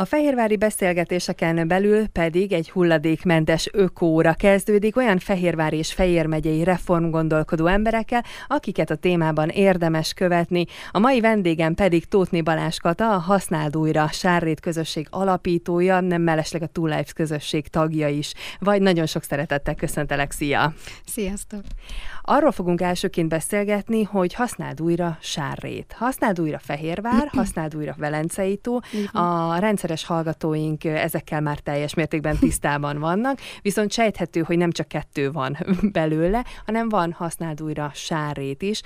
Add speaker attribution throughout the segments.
Speaker 1: A fehérvári beszélgetéseken belül pedig egy hulladékmentes ökóra kezdődik olyan fehérvári és Fejér megyei reformgondolkodó emberekkel, akiket a témában érdemes követni. A mai vendégem pedig Tótni Balázs Kata, a Használd újra Sárrét közösség alapítója, nem mellesleg a Two Lives közösség tagja is. Vagy nagyon sok szeretettel köszöntelek, szia!
Speaker 2: Sziasztok!
Speaker 1: Arról fogunk elsőként beszélgetni, hogy használd újra Sárrét, használd újra Fehérvár, használd újra Velencei tó. A rendszeres hallgatóink ezekkel már teljes mértékben tisztában vannak, viszont sejthető, hogy nem csak kettő van belőle, hanem van használd újra Sárrét is,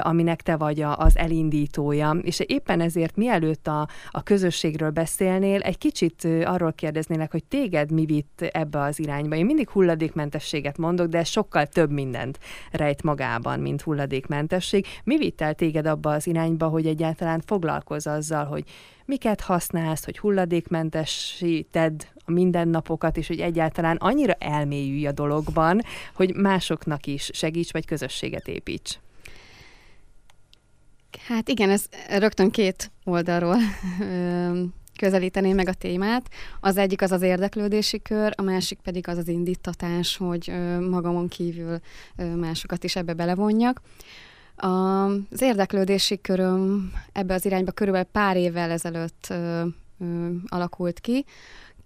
Speaker 1: aminek te vagy az elindítója. És éppen ezért mielőtt a, a közösségről beszélnél, egy kicsit arról kérdeznélek, hogy téged mi vitt ebbe az irányba. Én mindig hulladékmentességet mondok, de sokkal több mindent rejt magában, mint hulladékmentesség. Mi vitt el téged abba az irányba, hogy egyáltalán foglalkozz azzal, hogy miket használsz, hogy hulladékmentesíted a mindennapokat, és hogy egyáltalán annyira elmélyülj a dologban, hogy másoknak is segíts, vagy közösséget építs?
Speaker 2: Hát igen, ez rögtön két oldalról közelíteném meg a témát. Az egyik az az érdeklődési kör, a másik pedig az az indítatás, hogy magamon kívül másokat is ebbe belevonjak. Az érdeklődési köröm ebbe az irányba körülbelül pár évvel ezelőtt alakult ki.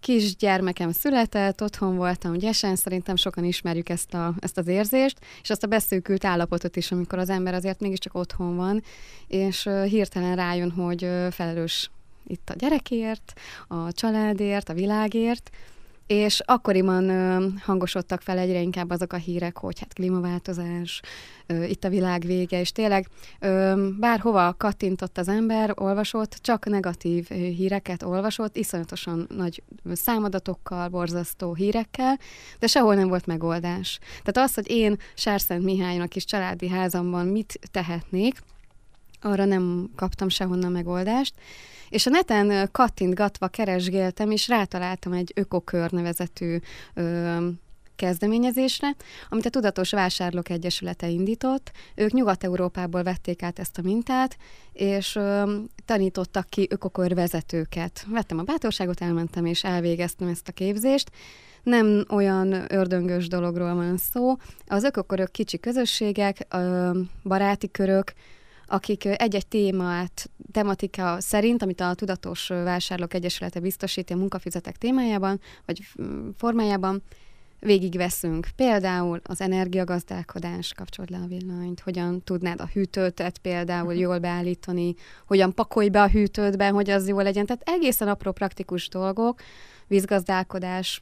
Speaker 2: Kis gyermekem született, otthon voltam gyesen, szerintem sokan ismerjük ezt, a, ezt az érzést, és azt a beszűkült állapotot is, amikor az ember azért mégiscsak otthon van, és hirtelen rájön, hogy felelős itt a gyerekért, a családért, a világért, és akkoriban ö, hangosodtak fel egyre inkább azok a hírek, hogy hát klímaváltozás, ö, itt a világ vége, és tényleg ö, bárhova kattintott az ember, olvasott, csak negatív híreket olvasott, iszonyatosan nagy számadatokkal, borzasztó hírekkel, de sehol nem volt megoldás. Tehát az, hogy én Sárszent Mihálynak is családi házamban mit tehetnék, arra nem kaptam sehonnan megoldást, és a neten kattintgatva keresgéltem, és rátaláltam egy Ökokör nevezetű ö, kezdeményezésre, amit a Tudatos Vásárlók Egyesülete indított. Ők Nyugat-Európából vették át ezt a mintát, és ö, tanítottak ki ökokör vezetőket. Vettem a bátorságot, elmentem és elvégeztem ezt a képzést. Nem olyan ördöngös dologról van szó. Az ökokörök kicsi közösségek, ö, baráti körök, akik egy-egy témát, tematika szerint, amit a Tudatos Vásárlók Egyesülete biztosít a munkafizetek témájában, vagy formájában, végigveszünk. Például az energiagazdálkodás, kapcsolt le a villanyt, hogyan tudnád a hűtőtet például uh-huh. jól beállítani, hogyan pakolj be a hűtődbe, hogy az jó legyen. Tehát egészen apró praktikus dolgok, vízgazdálkodás,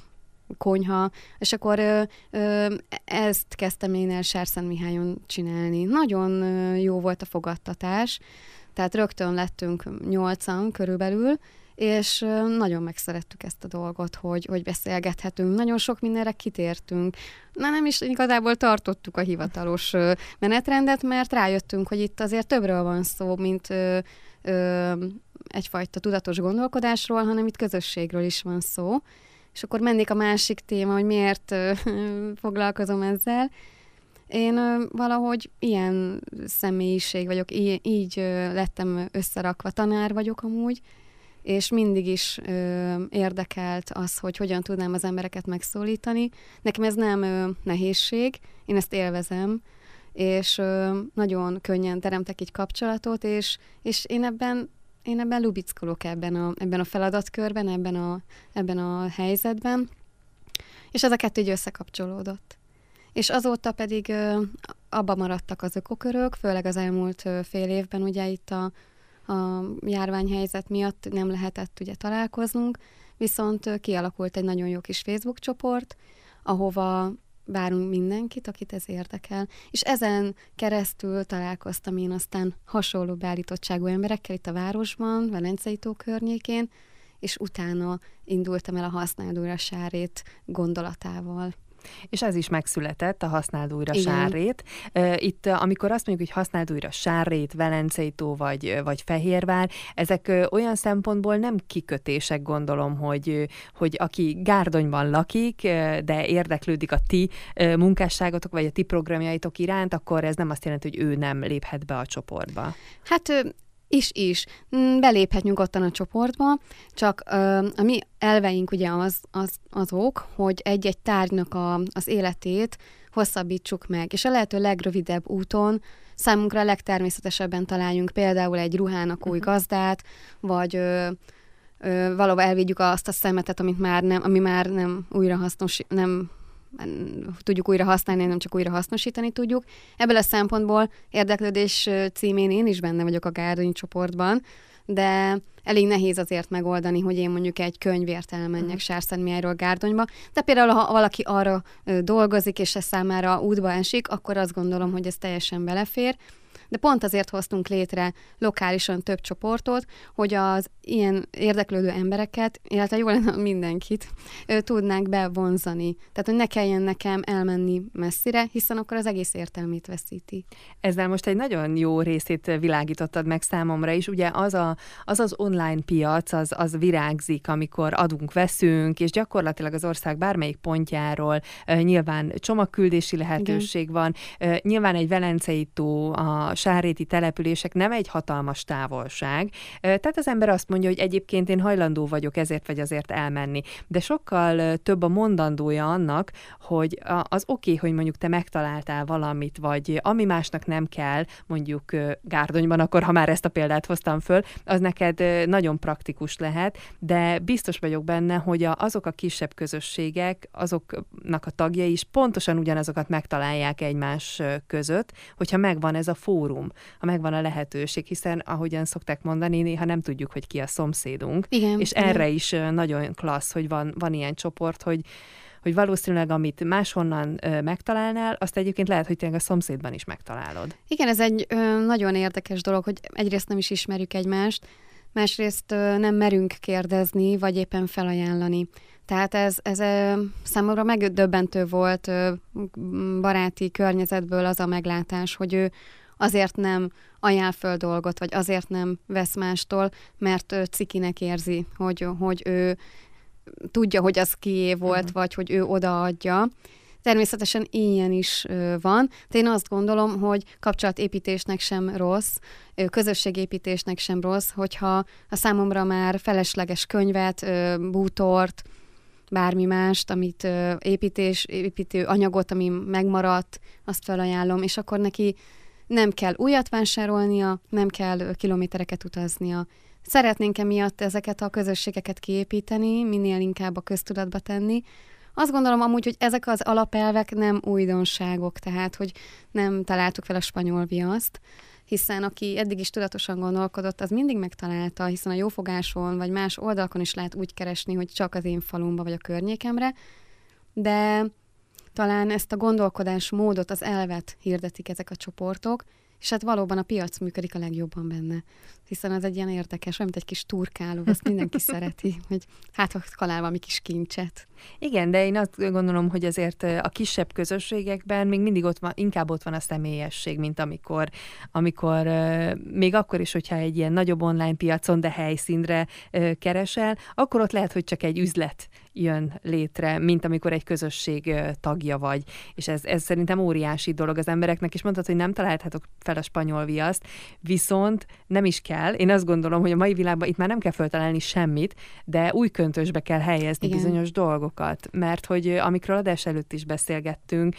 Speaker 2: konyha, és akkor ö, ö, ezt kezdtem én el Sárszent Mihályon csinálni. Nagyon ö, jó volt a fogadtatás, tehát rögtön lettünk nyolcan körülbelül, és nagyon megszerettük ezt a dolgot, hogy, hogy beszélgethetünk. Nagyon sok mindenre kitértünk. Na nem is igazából tartottuk a hivatalos menetrendet, mert rájöttünk, hogy itt azért többről van szó, mint ö, ö, egyfajta tudatos gondolkodásról, hanem itt közösségről is van szó és akkor mennék a másik téma, hogy miért foglalkozom ezzel. Én valahogy ilyen személyiség vagyok, így, így lettem összerakva, tanár vagyok amúgy, és mindig is ö, érdekelt az, hogy hogyan tudnám az embereket megszólítani. Nekem ez nem ö, nehézség, én ezt élvezem, és ö, nagyon könnyen teremtek egy kapcsolatot, és, és én ebben én ebben lubickolok ebben a, ebben a feladatkörben, ebben a, ebben a helyzetben, és ez a kettő így összekapcsolódott. És azóta pedig ö, abba maradtak az ökokörök, főleg az elmúlt ö, fél évben, ugye itt a, a járványhelyzet miatt nem lehetett ugye találkoznunk, viszont ö, kialakult egy nagyon jó kis Facebook csoport, ahova várunk mindenkit, akit ez érdekel. És ezen keresztül találkoztam én aztán hasonló beállítottságú emberekkel itt a városban, Velencei tó környékén, és utána indultam el a használdóra sárét gondolatával.
Speaker 1: És ez is megszületett, a használd újra Igen. sárrét. Itt, amikor azt mondjuk, hogy használd újra sárrét, Velencei tó vagy, vagy Fehérvár, ezek olyan szempontból nem kikötések, gondolom, hogy, hogy aki Gárdonyban lakik, de érdeklődik a ti munkásságotok, vagy a ti programjaitok iránt, akkor ez nem azt jelenti, hogy ő nem léphet be a csoportba.
Speaker 2: Hát Is, is. Mm, beléphet nyugodtan a csoportba, csak ö, a mi elveink ugye az, az, azok, hogy egy-egy tárgynak a, az életét hosszabbítsuk meg, és a lehető legrövidebb úton számunkra a legtermészetesebben találjunk például egy ruhának új mhm. gazdát, vagy ö, ö, valóban elvigyük azt a szemetet, amit már nem, ami már nem újra hasznos, nem tudjuk újra használni, nem csak újra hasznosítani tudjuk. Ebből a szempontból érdeklődés címén én is benne vagyok a Gárdonyi csoportban, de elég nehéz azért megoldani, hogy én mondjuk egy könyvért elmenjek uh-huh. Sárszentmihályról Gárdonyba, de például ha valaki arra dolgozik, és ez számára útba esik, akkor azt gondolom, hogy ez teljesen belefér de pont azért hoztunk létre lokálisan több csoportot, hogy az ilyen érdeklődő embereket, illetve jól lenne mindenkit, tudnánk bevonzani. Tehát, hogy ne kelljen nekem elmenni messzire, hiszen akkor az egész értelmét veszíti.
Speaker 1: Ezzel most egy nagyon jó részét világítottad meg számomra is. Ugye az a, az, az online piac, az, az virágzik, amikor adunk, veszünk, és gyakorlatilag az ország bármelyik pontjáról nyilván csomagküldési lehetőség Igen. van, nyilván egy Velencei tó, a sárréti települések nem egy hatalmas távolság, tehát az ember azt mondja, hogy egyébként én hajlandó vagyok ezért vagy azért elmenni, de sokkal több a mondandója annak, hogy az oké, okay, hogy mondjuk te megtaláltál valamit, vagy ami másnak nem kell, mondjuk Gárdonyban, akkor ha már ezt a példát hoztam föl, az neked nagyon praktikus lehet, de biztos vagyok benne, hogy azok a kisebb közösségek, azoknak a tagjai is pontosan ugyanazokat megtalálják egymás között, hogyha megvan ez a fórum fórum, ha megvan a lehetőség, hiszen ahogyan szokták mondani, néha nem tudjuk, hogy ki a szomszédunk.
Speaker 2: Igen,
Speaker 1: és
Speaker 2: igen.
Speaker 1: erre is nagyon klassz, hogy van, van ilyen csoport, hogy hogy valószínűleg amit máshonnan ö, megtalálnál, azt egyébként lehet, hogy tényleg a szomszédban is megtalálod.
Speaker 2: Igen, ez egy ö, nagyon érdekes dolog, hogy egyrészt nem is ismerjük egymást, másrészt ö, nem merünk kérdezni, vagy éppen felajánlani. Tehát ez, ez ö, számomra megdöbbentő volt ö, baráti környezetből az a meglátás, hogy ő azért nem ajánl föl dolgot, vagy azért nem vesz mástól, mert ő cikinek érzi, hogy, hogy ő tudja, hogy az kié volt, uh-huh. vagy hogy ő odaadja. Természetesen ilyen is van, de én azt gondolom, hogy kapcsolatépítésnek sem rossz, közösségépítésnek sem rossz, hogyha a számomra már felesleges könyvet, bútort, bármi mást, amit építés, építő anyagot, ami megmaradt, azt felajánlom, és akkor neki nem kell újat vásárolnia, nem kell kilométereket utaznia. Szeretnénk emiatt ezeket a közösségeket kiépíteni, minél inkább a köztudatba tenni. Azt gondolom amúgy, hogy ezek az alapelvek nem újdonságok, tehát hogy nem találtuk fel a spanyol viaszt, hiszen aki eddig is tudatosan gondolkodott, az mindig megtalálta, hiszen a jófogáson vagy más oldalakon is lehet úgy keresni, hogy csak az én falumba vagy a környékemre, de talán ezt a gondolkodás módot, az elvet hirdetik ezek a csoportok, és hát valóban a piac működik a legjobban benne. Hiszen ez egy ilyen érdekes, olyan, mint egy kis turkáló, azt mindenki szereti, hogy hát ha talál valami kis kincset.
Speaker 1: Igen, de én azt gondolom, hogy azért a kisebb közösségekben még mindig ott van, inkább ott van a személyesség, mint amikor, amikor még akkor is, hogyha egy ilyen nagyobb online piacon, de helyszínre keresel, akkor ott lehet, hogy csak egy üzlet jön létre, mint amikor egy közösség tagja vagy. És ez, ez szerintem óriási dolog az embereknek, és mondtad, hogy nem találhatok fel a spanyol viaszt, viszont nem is kell. Én azt gondolom, hogy a mai világban itt már nem kell feltalálni semmit, de új köntösbe kell helyezni Igen. bizonyos dolgokat, mert hogy amikről adás előtt is beszélgettünk,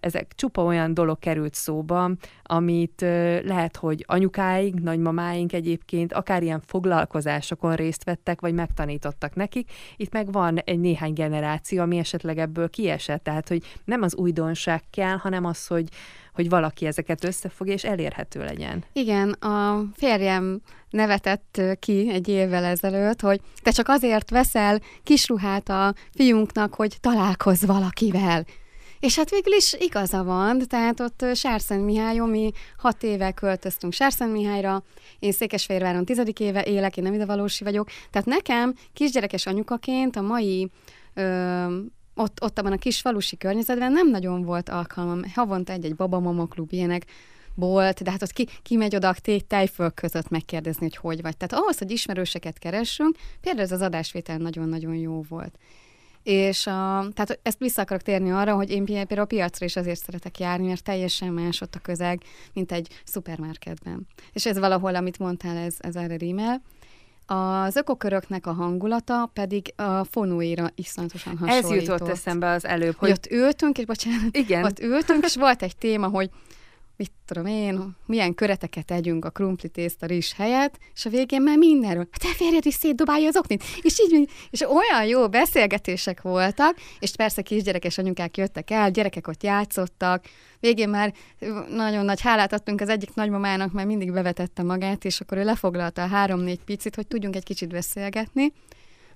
Speaker 1: ezek csupa olyan dolog került szóba, amit lehet, hogy anyukáink, nagymamáink egyébként akár ilyen foglalkozásokon részt vettek, vagy megtanítottak nekik. Itt meg van egy néhány generáció, ami esetleg ebből kiesett, tehát hogy nem az újdonság kell, hanem az, hogy, hogy valaki ezeket összefogja, és elérhető legyen.
Speaker 2: Igen, a férjem nevetett ki egy évvel ezelőtt, hogy te csak azért veszel kisruhát a fiunknak, hogy találkozz valakivel. És hát végül is igaza van, tehát ott Sárszent mi hat éve költöztünk Sárszent én Székesfehérváron tizedik éve élek, én nem ide vagyok, tehát nekem kisgyerekes anyukaként a mai ott, ott abban a kis falusi környezetben nem nagyon volt alkalmam. Havonta egy-egy babamama klub ilyenek volt, de hát ott ki, ki megy oda a tejföl között megkérdezni, hogy hogy vagy. Tehát ahhoz, hogy ismerőseket keressünk, például ez az adásvétel nagyon-nagyon jó volt. És a, tehát ezt vissza akarok térni arra, hogy én például a piacra is azért szeretek járni, mert teljesen más ott a közeg, mint egy szupermarketben. És ez valahol, amit mondtál, ez, ez erre rímel. Az ökoköröknek a hangulata pedig a fonóira iszonyatosan hasonlított.
Speaker 1: Ez jutott eszembe az előbb,
Speaker 2: hogy... ott ültünk, és bocsánat,
Speaker 1: Igen.
Speaker 2: ott ültünk, és volt egy téma, hogy mit tudom én, milyen köreteket együnk a krumpli tészta rizs helyett, és a végén már mindenről, te férjed is szétdobálja az oknit, és így, és olyan jó beszélgetések voltak, és persze kisgyerekes anyukák jöttek el, gyerekek ott játszottak, végén már nagyon nagy hálát adtunk az egyik nagymamának, mert mindig bevetette magát, és akkor ő lefoglalta a három-négy picit, hogy tudjunk egy kicsit beszélgetni,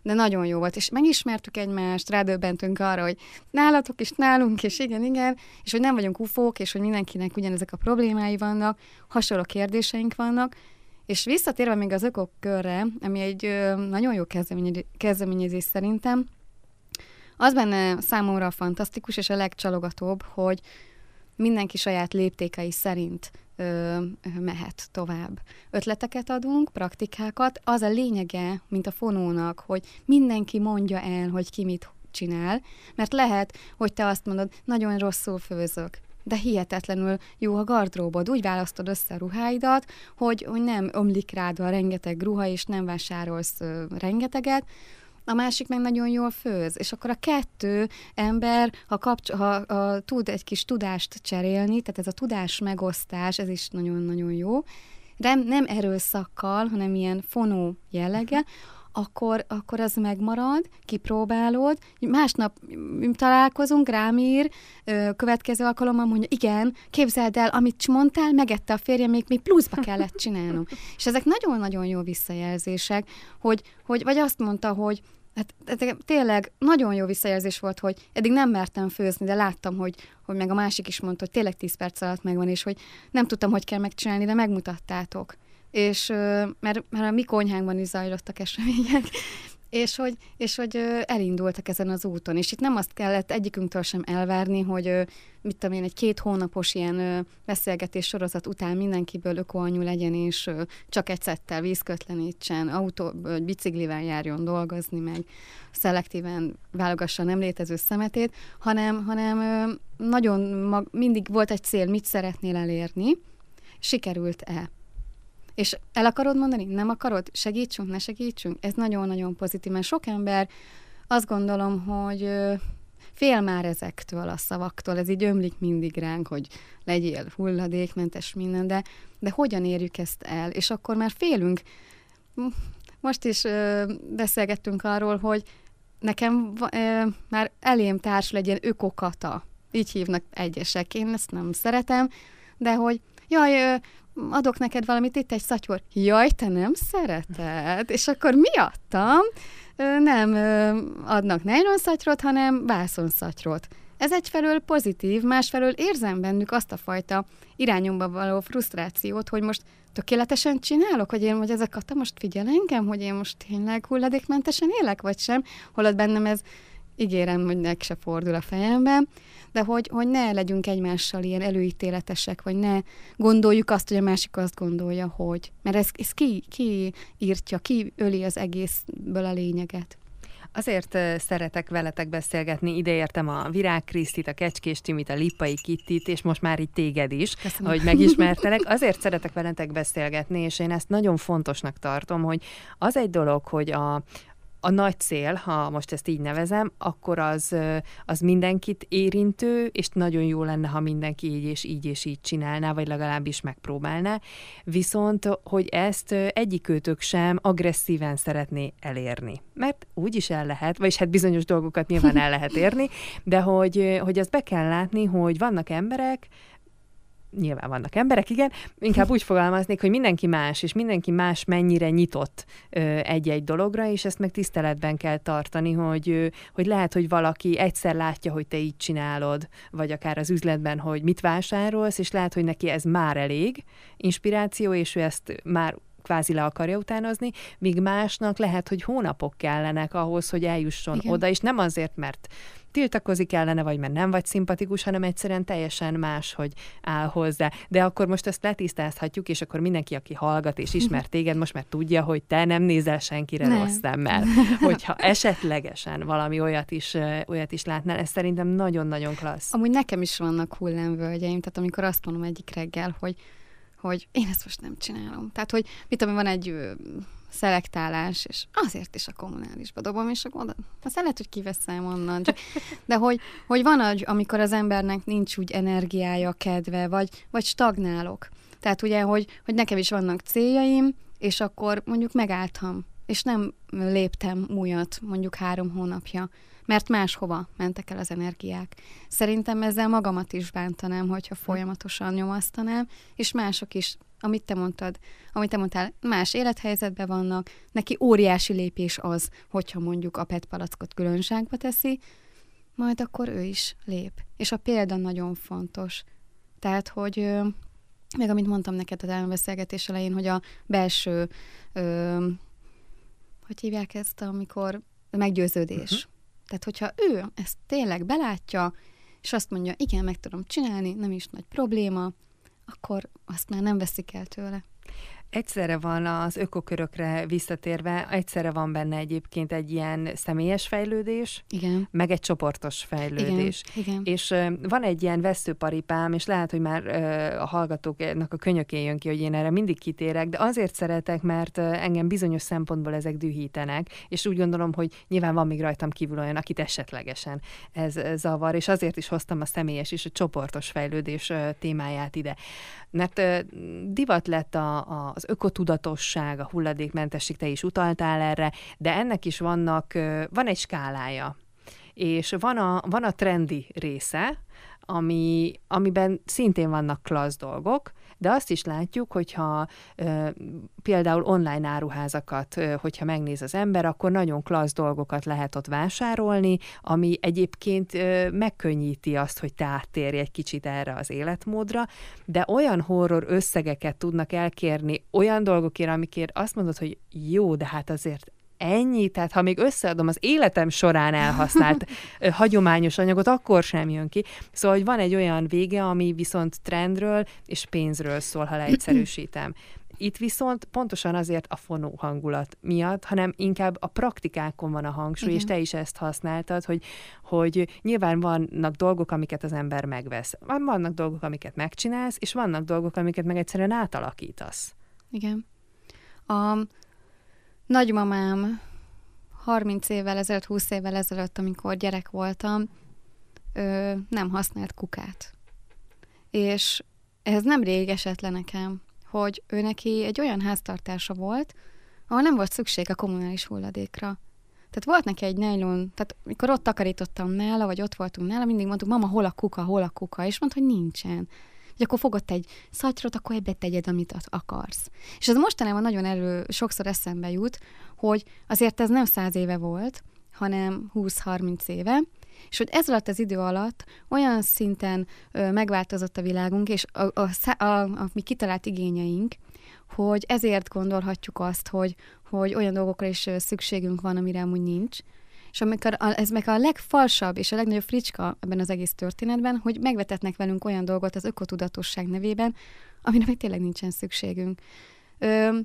Speaker 2: de nagyon jó volt, és megismertük egymást, rádöbbentünk arra, hogy nálatok is, nálunk is, igen, igen, és hogy nem vagyunk ufók, és hogy mindenkinek ugyanezek a problémái vannak, hasonló kérdéseink vannak, és visszatérve még az ökok körre, ami egy ö, nagyon jó kezdeményezés, kezdeményezés szerintem, az benne számomra fantasztikus, és a legcsalogatóbb, hogy mindenki saját léptékei szerint ö, mehet tovább. Ötleteket adunk, praktikákat. Az a lényege, mint a fonónak, hogy mindenki mondja el, hogy ki mit csinál, mert lehet, hogy te azt mondod, nagyon rosszul főzök, de hihetetlenül jó a gardróbod. Úgy választod össze a ruháidat, hogy, hogy nem ömlik rád a rengeteg ruha, és nem vásárolsz ö, rengeteget, a másik meg nagyon jól főz, és akkor a kettő ember, ha, kapcs- ha, ha tud egy kis tudást cserélni, tehát ez a tudás megosztás, ez is nagyon-nagyon jó, de nem erőszakkal, hanem ilyen fonó jelleggel, akkor, akkor az megmarad, kipróbálod, másnap találkozunk, rám ír, következő alkalommal mondja, igen, képzeld el, amit mondtál, megette a férjem, még, még pluszba kellett csinálnom. És ezek nagyon-nagyon jó visszajelzések, hogy, hogy vagy azt mondta, hogy Hát, hát tényleg nagyon jó visszajelzés volt, hogy eddig nem mertem főzni, de láttam, hogy, hogy meg a másik is mondta, hogy tényleg 10 perc alatt megvan, és hogy nem tudtam, hogy kell megcsinálni, de megmutattátok. És mert, mert a mi konyhánkban is zajlottak események, és hogy, és hogy elindultak ezen az úton. És itt nem azt kellett egyikünktől sem elvárni, hogy mit tudom én, egy két hónapos ilyen beszélgetés sorozat után mindenkiből ökoanyú legyen, és csak egy szettel vízkötlenítsen, autó, biciklivel járjon dolgozni, meg szelektíven válogassa nem létező szemetét, hanem, hanem nagyon mag, mindig volt egy cél, mit szeretnél elérni, sikerült-e. És el akarod mondani? Nem akarod? Segítsünk, ne segítsünk? Ez nagyon-nagyon pozitív, mert sok ember azt gondolom, hogy fél már ezektől a szavaktól, ez így ömlik mindig ránk, hogy legyél hulladékmentes minden, de, de hogyan érjük ezt el? És akkor már félünk. Most is ö, beszélgettünk arról, hogy nekem ö, már elém társ legyen ökokata. Így hívnak egyesek. Én ezt nem szeretem, de hogy jaj, adok neked valamit, itt egy szatyor. Jaj, te nem szereted? És akkor miattam nem adnak nejlonszatyrot, hanem vászonszatyrot. Ez egyfelől pozitív, másfelől érzem bennük azt a fajta irányomba való frusztrációt, hogy most tökéletesen csinálok, hogy én, hogy ezek a most figyel engem, hogy én most tényleg hulladékmentesen élek, vagy sem, holott bennem ez ígérem, hogy nek se fordul a fejembe, de hogy, hogy ne legyünk egymással ilyen előítéletesek, vagy ne gondoljuk azt, hogy a másik azt gondolja, hogy. Mert ez, ez ki, ki írtja, ki öli az egészből a lényeget.
Speaker 1: Azért szeretek veletek beszélgetni, ide értem a Virág Krisztit, a Kecskés Timit, a Lippai Kittit, és most már itt téged is, Köszönöm. hogy megismertelek. Azért szeretek veletek beszélgetni, és én ezt nagyon fontosnak tartom, hogy az egy dolog, hogy a, a nagy cél, ha most ezt így nevezem, akkor az, az mindenkit érintő, és nagyon jó lenne, ha mindenki így és így és így csinálná, vagy legalábbis megpróbálná. Viszont, hogy ezt egyikőtök sem agresszíven szeretné elérni. Mert úgy is el lehet, vagyis hát bizonyos dolgokat nyilván el lehet érni, de hogy, hogy azt be kell látni, hogy vannak emberek, nyilván vannak emberek, igen, inkább úgy fogalmaznék, hogy mindenki más, és mindenki más mennyire nyitott egy-egy dologra, és ezt meg tiszteletben kell tartani, hogy, hogy lehet, hogy valaki egyszer látja, hogy te így csinálod, vagy akár az üzletben, hogy mit vásárolsz, és lehet, hogy neki ez már elég inspiráció, és ő ezt már kvázi le akarja utánozni, míg másnak lehet, hogy hónapok kellenek ahhoz, hogy eljusson Igen. oda, és nem azért, mert tiltakozik ellene, vagy mert nem vagy szimpatikus, hanem egyszerűen teljesen más, hogy áll hozzá. De akkor most ezt letisztázhatjuk, és akkor mindenki, aki hallgat és ismer téged, most már tudja, hogy te nem nézel senkire nem. rossz szemmel. Hogyha esetlegesen valami olyat is, olyat is látnál, ez szerintem nagyon-nagyon klassz.
Speaker 2: Amúgy nekem is vannak hullámvölgyeim, tehát amikor azt mondom egyik reggel, hogy hogy én ezt most nem csinálom. Tehát, hogy mit tudom, van egy szelektálás, és azért is a kommunálisba dobom, és akkor oda, aztán lehet, hogy kiveszem onnan. Csak, de hogy, hogy van, hogy amikor az embernek nincs úgy energiája, kedve, vagy, vagy stagnálok. Tehát ugye, hogy, hogy nekem is vannak céljaim, és akkor mondjuk megálltam, és nem léptem újat mondjuk három hónapja, mert máshova mentek el az energiák. Szerintem ezzel magamat is bántanám, hogyha folyamatosan nyomasztanám, és mások is amit te mondtad, amit te mondtál, más élethelyzetben vannak, neki óriási lépés az, hogyha mondjuk a PET palackot különságba teszi, majd akkor ő is lép. És a példa nagyon fontos. Tehát, hogy meg amit mondtam neked az elbeszélgetés elején, hogy a belső, ö, hogy hívják ezt, amikor meggyőződés. Uh-huh. Tehát, hogyha ő ezt tényleg belátja, és azt mondja, igen, meg tudom csinálni, nem is nagy probléma, akkor azt már nem veszik el tőle.
Speaker 1: Egyszerre van az ökokörökre visszatérve, egyszerre van benne egyébként egy ilyen személyes fejlődés,
Speaker 2: igen.
Speaker 1: meg egy csoportos fejlődés.
Speaker 2: Igen, igen.
Speaker 1: És van egy ilyen veszőparipám, és lehet, hogy már a hallgatóknak a könyökén jön ki, hogy én erre mindig kitérek, de azért szeretek, mert engem bizonyos szempontból ezek dühítenek, és úgy gondolom, hogy nyilván van még rajtam kívül olyan, akit esetlegesen ez zavar, és azért is hoztam a személyes és a csoportos fejlődés témáját ide. Mert divat lett a, a az ökotudatosság, a hulladékmentesség, te is utaltál erre, de ennek is vannak, van egy skálája. És van a, van a trendi része, ami, amiben szintén vannak klassz dolgok, de azt is látjuk, hogyha például online áruházakat, hogyha megnéz az ember, akkor nagyon klassz dolgokat lehet ott vásárolni, ami egyébként megkönnyíti azt, hogy te áttérj egy kicsit erre az életmódra, de olyan horror összegeket tudnak elkérni olyan dolgokért, amikért azt mondod, hogy jó, de hát azért ennyi, tehát ha még összeadom az életem során elhasznált hagyományos anyagot, akkor sem jön ki. Szóval, hogy van egy olyan vége, ami viszont trendről és pénzről szól, ha leegyszerűsítem. Itt viszont pontosan azért a fonó hangulat miatt, hanem inkább a praktikákon van a hangsúly, Igen. és te is ezt használtad, hogy, hogy nyilván vannak dolgok, amiket az ember megvesz. Vannak dolgok, amiket megcsinálsz, és vannak dolgok, amiket meg egyszerűen átalakítasz.
Speaker 2: Igen. A, nagymamám 30 évvel ezelőtt, 20 évvel ezelőtt, amikor gyerek voltam, ö, nem használt kukát. És ez nem rég esett le nekem, hogy ő neki egy olyan háztartása volt, ahol nem volt szükség a kommunális hulladékra. Tehát volt neki egy nylon, tehát mikor ott takarítottam nála, vagy ott voltunk nála, mindig mondtuk, mama, hol a kuka, hol a kuka, és mondta, hogy nincsen hogy akkor fogod egy szatyrot, akkor ebbe tegyed, amit akarsz. És ez mostanában nagyon elő, sokszor eszembe jut, hogy azért ez nem száz éve volt, hanem 20-30 éve, és hogy ez alatt az idő alatt olyan szinten ö, megváltozott a világunk, és a, a, a, a, a mi kitalált igényeink, hogy ezért gondolhatjuk azt, hogy, hogy olyan dolgokra is szükségünk van, amire amúgy nincs, és amikor a, ez meg a legfalsabb és a legnagyobb fricska ebben az egész történetben, hogy megvetetnek velünk olyan dolgot az ökotudatosság nevében, amire még tényleg nincsen szükségünk. Ö,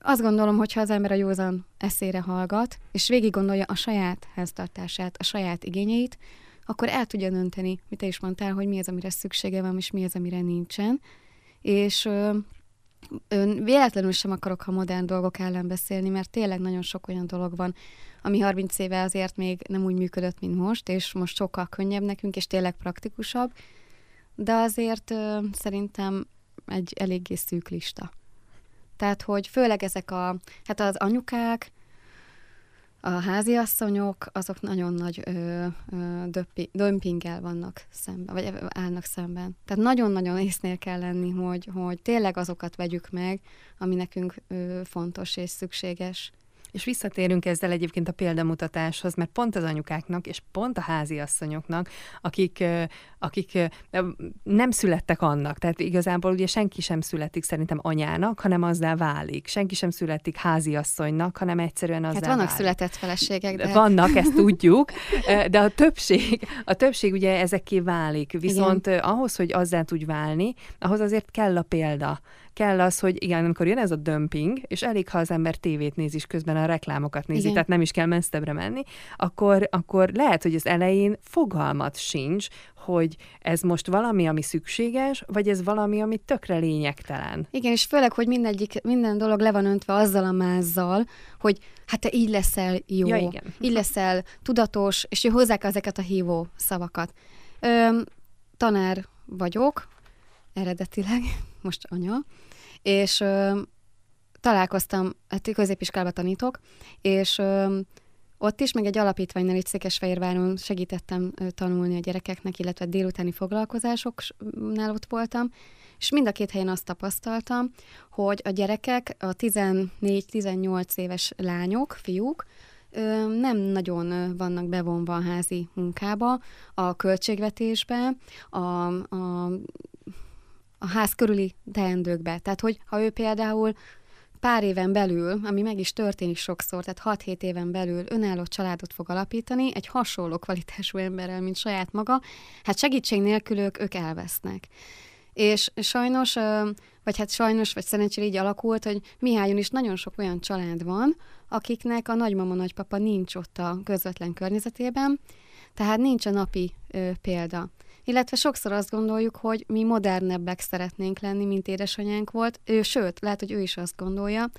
Speaker 2: azt gondolom, hogy ha az ember a józan eszére hallgat, és végig gondolja a saját háztartását, a saját igényeit, akkor el tudja dönteni, mit te is mondtál, hogy mi az, amire szüksége van, és mi az, amire nincsen. És ö, ön véletlenül sem akarok a modern dolgok ellen beszélni, mert tényleg nagyon sok olyan dolog van, ami 30 éve azért még nem úgy működött, mint most, és most sokkal könnyebb nekünk, és tényleg praktikusabb, de azért ö, szerintem egy eléggé szűk lista. Tehát, hogy főleg ezek a, hát az anyukák, a háziasszonyok, azok nagyon nagy ö, ö, döppi, dömpinggel vannak szemben, vagy állnak szemben. Tehát nagyon-nagyon észnél kell lenni, hogy, hogy tényleg azokat vegyük meg, ami nekünk ö, fontos és szükséges.
Speaker 1: És visszatérünk ezzel egyébként a példamutatáshoz, mert pont az anyukáknak, és pont a háziasszonyoknak, akik, akik nem születtek annak, tehát igazából ugye senki sem születik szerintem anyának, hanem azzá válik. Senki sem születik háziasszonynak, hanem egyszerűen azzá
Speaker 2: Hát vannak
Speaker 1: válik.
Speaker 2: született feleségek, de...
Speaker 1: Vannak, ezt tudjuk, de a többség, a többség ugye ezekké válik. Viszont Igen. ahhoz, hogy azzá tudj válni, ahhoz azért kell a példa kell az, hogy igen, amikor jön ez a dömping, és elég, ha az ember tévét néz is közben reklámokat nézi, igen. tehát nem is kell messzebbre menni, akkor, akkor lehet, hogy az elején fogalmat sincs, hogy ez most valami, ami szükséges, vagy ez valami, ami tökre lényegtelen.
Speaker 2: Igen, és főleg, hogy mindegyik, minden dolog le van öntve azzal a mázzal, hogy hát te így leszel jó, ja, igen. így leszel tudatos, és hozzák ezeket a hívó szavakat. Ö, tanár vagyok, eredetileg, most anya, és ö, találkoztam, hát középiskolába tanítok, és ö, ott is, meg egy alapítványnál itt Székesfehérváron segítettem ö, tanulni a gyerekeknek, illetve délutáni foglalkozásoknál ott voltam, és mind a két helyen azt tapasztaltam, hogy a gyerekek, a 14-18 éves lányok, fiúk, nem nagyon vannak bevonva a házi munkába, a költségvetésbe, a, a a ház körüli teendőkbe. Tehát, hogy ha ő például pár éven belül, ami meg is történik sokszor, tehát 6-7 éven belül önálló családot fog alapítani, egy hasonló kvalitású emberrel, mint saját maga, hát segítség nélkül ők, ők elvesznek. És sajnos, vagy hát sajnos, vagy szerencsére így alakult, hogy Mihályon is nagyon sok olyan család van, akiknek a nagymama, nagypapa nincs ott a közvetlen környezetében, tehát nincs a napi ö, példa. Illetve sokszor azt gondoljuk, hogy mi modernebbek szeretnénk lenni, mint édesanyánk volt, ő, sőt, lehet, hogy ő is azt gondolja,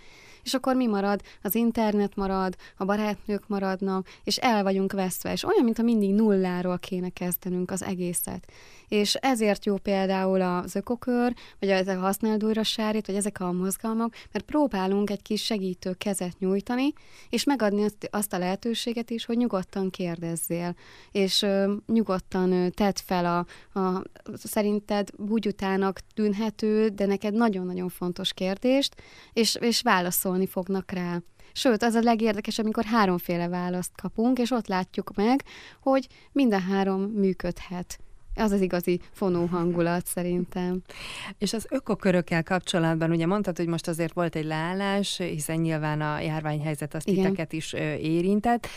Speaker 2: és akkor mi marad? Az internet marad, a barátnők maradnak, és el vagyunk veszve, és olyan, mintha mindig nulláról kéne kezdenünk az egészet. És ezért jó például az ökokör, vagy ezek a használd újra sárít, vagy ezek a mozgalmak, mert próbálunk egy kis segítő kezet nyújtani, és megadni azt, a lehetőséget is, hogy nyugodtan kérdezzél, és ö, nyugodtan ö, tedd fel a, a szerinted búgyutának tűnhető, de neked nagyon-nagyon fontos kérdést, és, és válaszolni fognak rá. Sőt, az a legérdekesebb, amikor háromféle választ kapunk, és ott látjuk meg, hogy mind a három működhet az az igazi fonó hangulat szerintem.
Speaker 1: És az ökokörökkel kapcsolatban ugye mondtad, hogy most azért volt egy leállás, hiszen nyilván a járványhelyzet azt Igen. titeket is érintett.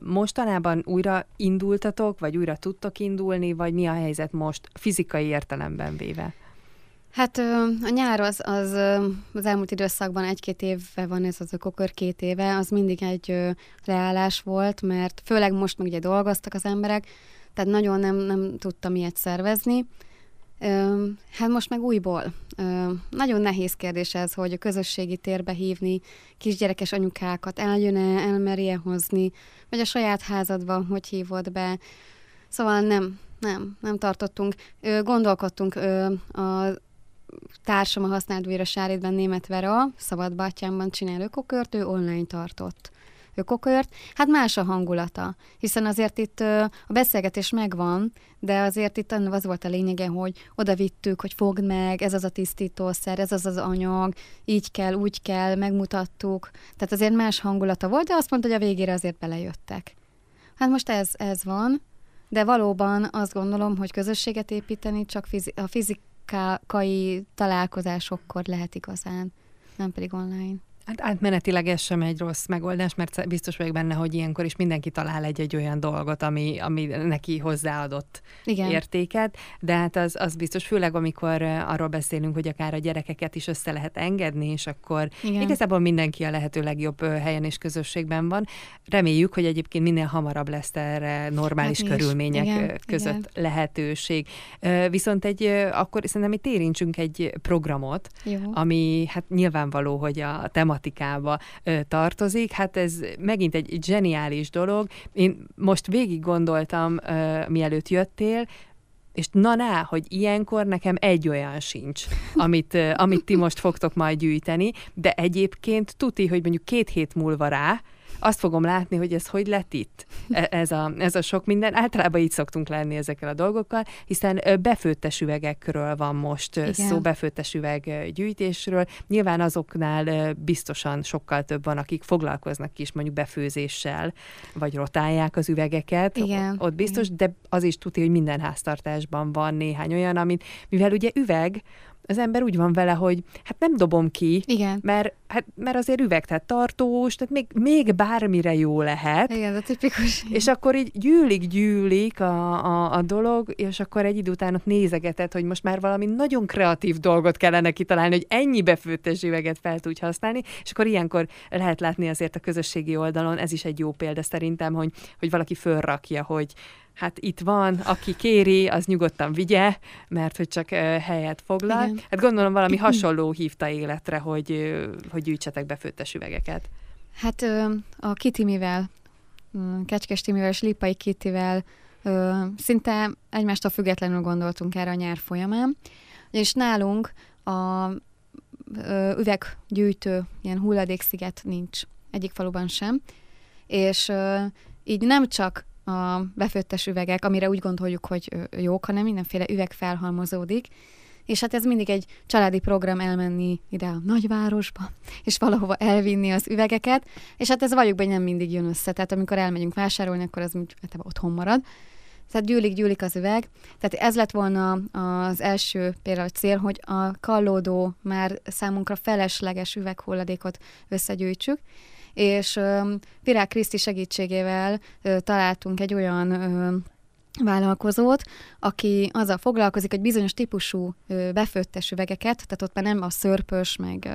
Speaker 1: Mostanában újra indultatok, vagy újra tudtok indulni, vagy mi a helyzet most fizikai értelemben véve?
Speaker 2: Hát a nyár az, az, az elmúlt időszakban egy-két éve van ez az ökokör, két éve, az mindig egy leállás volt, mert főleg most meg ugye dolgoztak az emberek, tehát nagyon nem, nem tudtam ilyet szervezni. Hát most meg újból. Nagyon nehéz kérdés ez, hogy a közösségi térbe hívni kisgyerekes anyukákat, eljön-e, elmerje hozni, vagy a saját házadban, hogy hívod be. Szóval nem, nem, nem tartottunk. Gondolkodtunk a társam a használt újra Sárétben német Vera, Szabadbátyámban csinál ökokört, ő online tartott ökokört, hát más a hangulata, hiszen azért itt a beszélgetés megvan, de azért itt az volt a lényege, hogy oda vittük, hogy fogd meg, ez az a tisztítószer, ez az az anyag, így kell, úgy kell, megmutattuk, tehát azért más hangulata volt, de azt mondta, hogy a végére azért belejöttek. Hát most ez, ez van, de valóban azt gondolom, hogy közösséget építeni csak fizi- a fizikai találkozásokkor lehet igazán, nem pedig online.
Speaker 1: Hát átmenetileg ez sem egy rossz megoldás, mert biztos vagyok benne, hogy ilyenkor is mindenki talál egy-egy olyan dolgot, ami, ami neki hozzáadott Igen. értéket, de hát az, az biztos, főleg amikor arról beszélünk, hogy akár a gyerekeket is össze lehet engedni, és akkor Igen. igazából mindenki a lehető legjobb helyen és közösségben van. Reméljük, hogy egyébként minél hamarabb lesz erre normális hát körülmények Igen. között Igen. lehetőség. Viszont egy, akkor szerintem itt érintsünk egy programot, Jó. ami hát nyilvánvaló, hogy a tema tematikába ö, tartozik. Hát ez megint egy zseniális dolog. Én most végig gondoltam, mielőtt jöttél, és na ná, hogy ilyenkor nekem egy olyan sincs, amit, amit ti most fogtok majd gyűjteni, de egyébként tuti, hogy mondjuk két hét múlva rá, azt fogom látni, hogy ez hogy lett itt, e, ez a, ez a sok minden. Általában így szoktunk lenni ezekkel a dolgokkal, hiszen befőttes üvegekről van most Igen. szó, befőttes üveg gyűjtésről. Nyilván azoknál biztosan sokkal több van, akik foglalkoznak is mondjuk befőzéssel, vagy rotálják az üvegeket.
Speaker 2: Igen.
Speaker 1: Ott biztos, Igen. de az is tudja, hogy minden háztartásban van néhány olyan, amit, mivel ugye üveg, az ember úgy van vele, hogy hát nem dobom ki,
Speaker 2: Igen.
Speaker 1: Mert, hát, mert azért üveg, tehát tartós, tehát még, még bármire jó lehet.
Speaker 2: Igen, de tipikus.
Speaker 1: És akkor így gyűlik, gyűlik a, a, a dolog, és akkor egy idő után ott nézegetett, hogy most már valami nagyon kreatív dolgot kellene kitalálni, hogy ennyi befőttes üveget fel tudj használni, és akkor ilyenkor lehet látni azért a közösségi oldalon, ez is egy jó példa szerintem, hogy, hogy valaki fölrakja, hogy hát itt van, aki kéri, az nyugodtan vigye, mert hogy csak helyet foglal. Igen. Hát gondolom valami hasonló hívta életre, hogy, hogy gyűjtsetek be főttes üvegeket.
Speaker 2: Hát a Kitimivel, Kecskes Timivel és Lipai Kitivel szinte egymástól függetlenül gondoltunk erre a nyár folyamán, és nálunk a üveggyűjtő, ilyen hulladéksziget nincs egyik faluban sem, és így nem csak a befőttes üvegek, amire úgy gondoljuk, hogy jók, hanem mindenféle üveg felhalmozódik, és hát ez mindig egy családi program elmenni ide a nagyvárosba, és valahova elvinni az üvegeket, és hát ez valljuk be, nem mindig jön össze. Tehát amikor elmegyünk vásárolni, akkor az úgy hát otthon marad. Tehát gyűlik, gyűlik az üveg. Tehát ez lett volna az első például cél, hogy a kallódó, már számunkra felesleges üveghulladékot összegyűjtsük, és Virág Kriszti segítségével találtunk egy olyan vállalkozót, aki azzal foglalkozik, hogy bizonyos típusú befőttes üvegeket, tehát ott már nem a szörpös, meg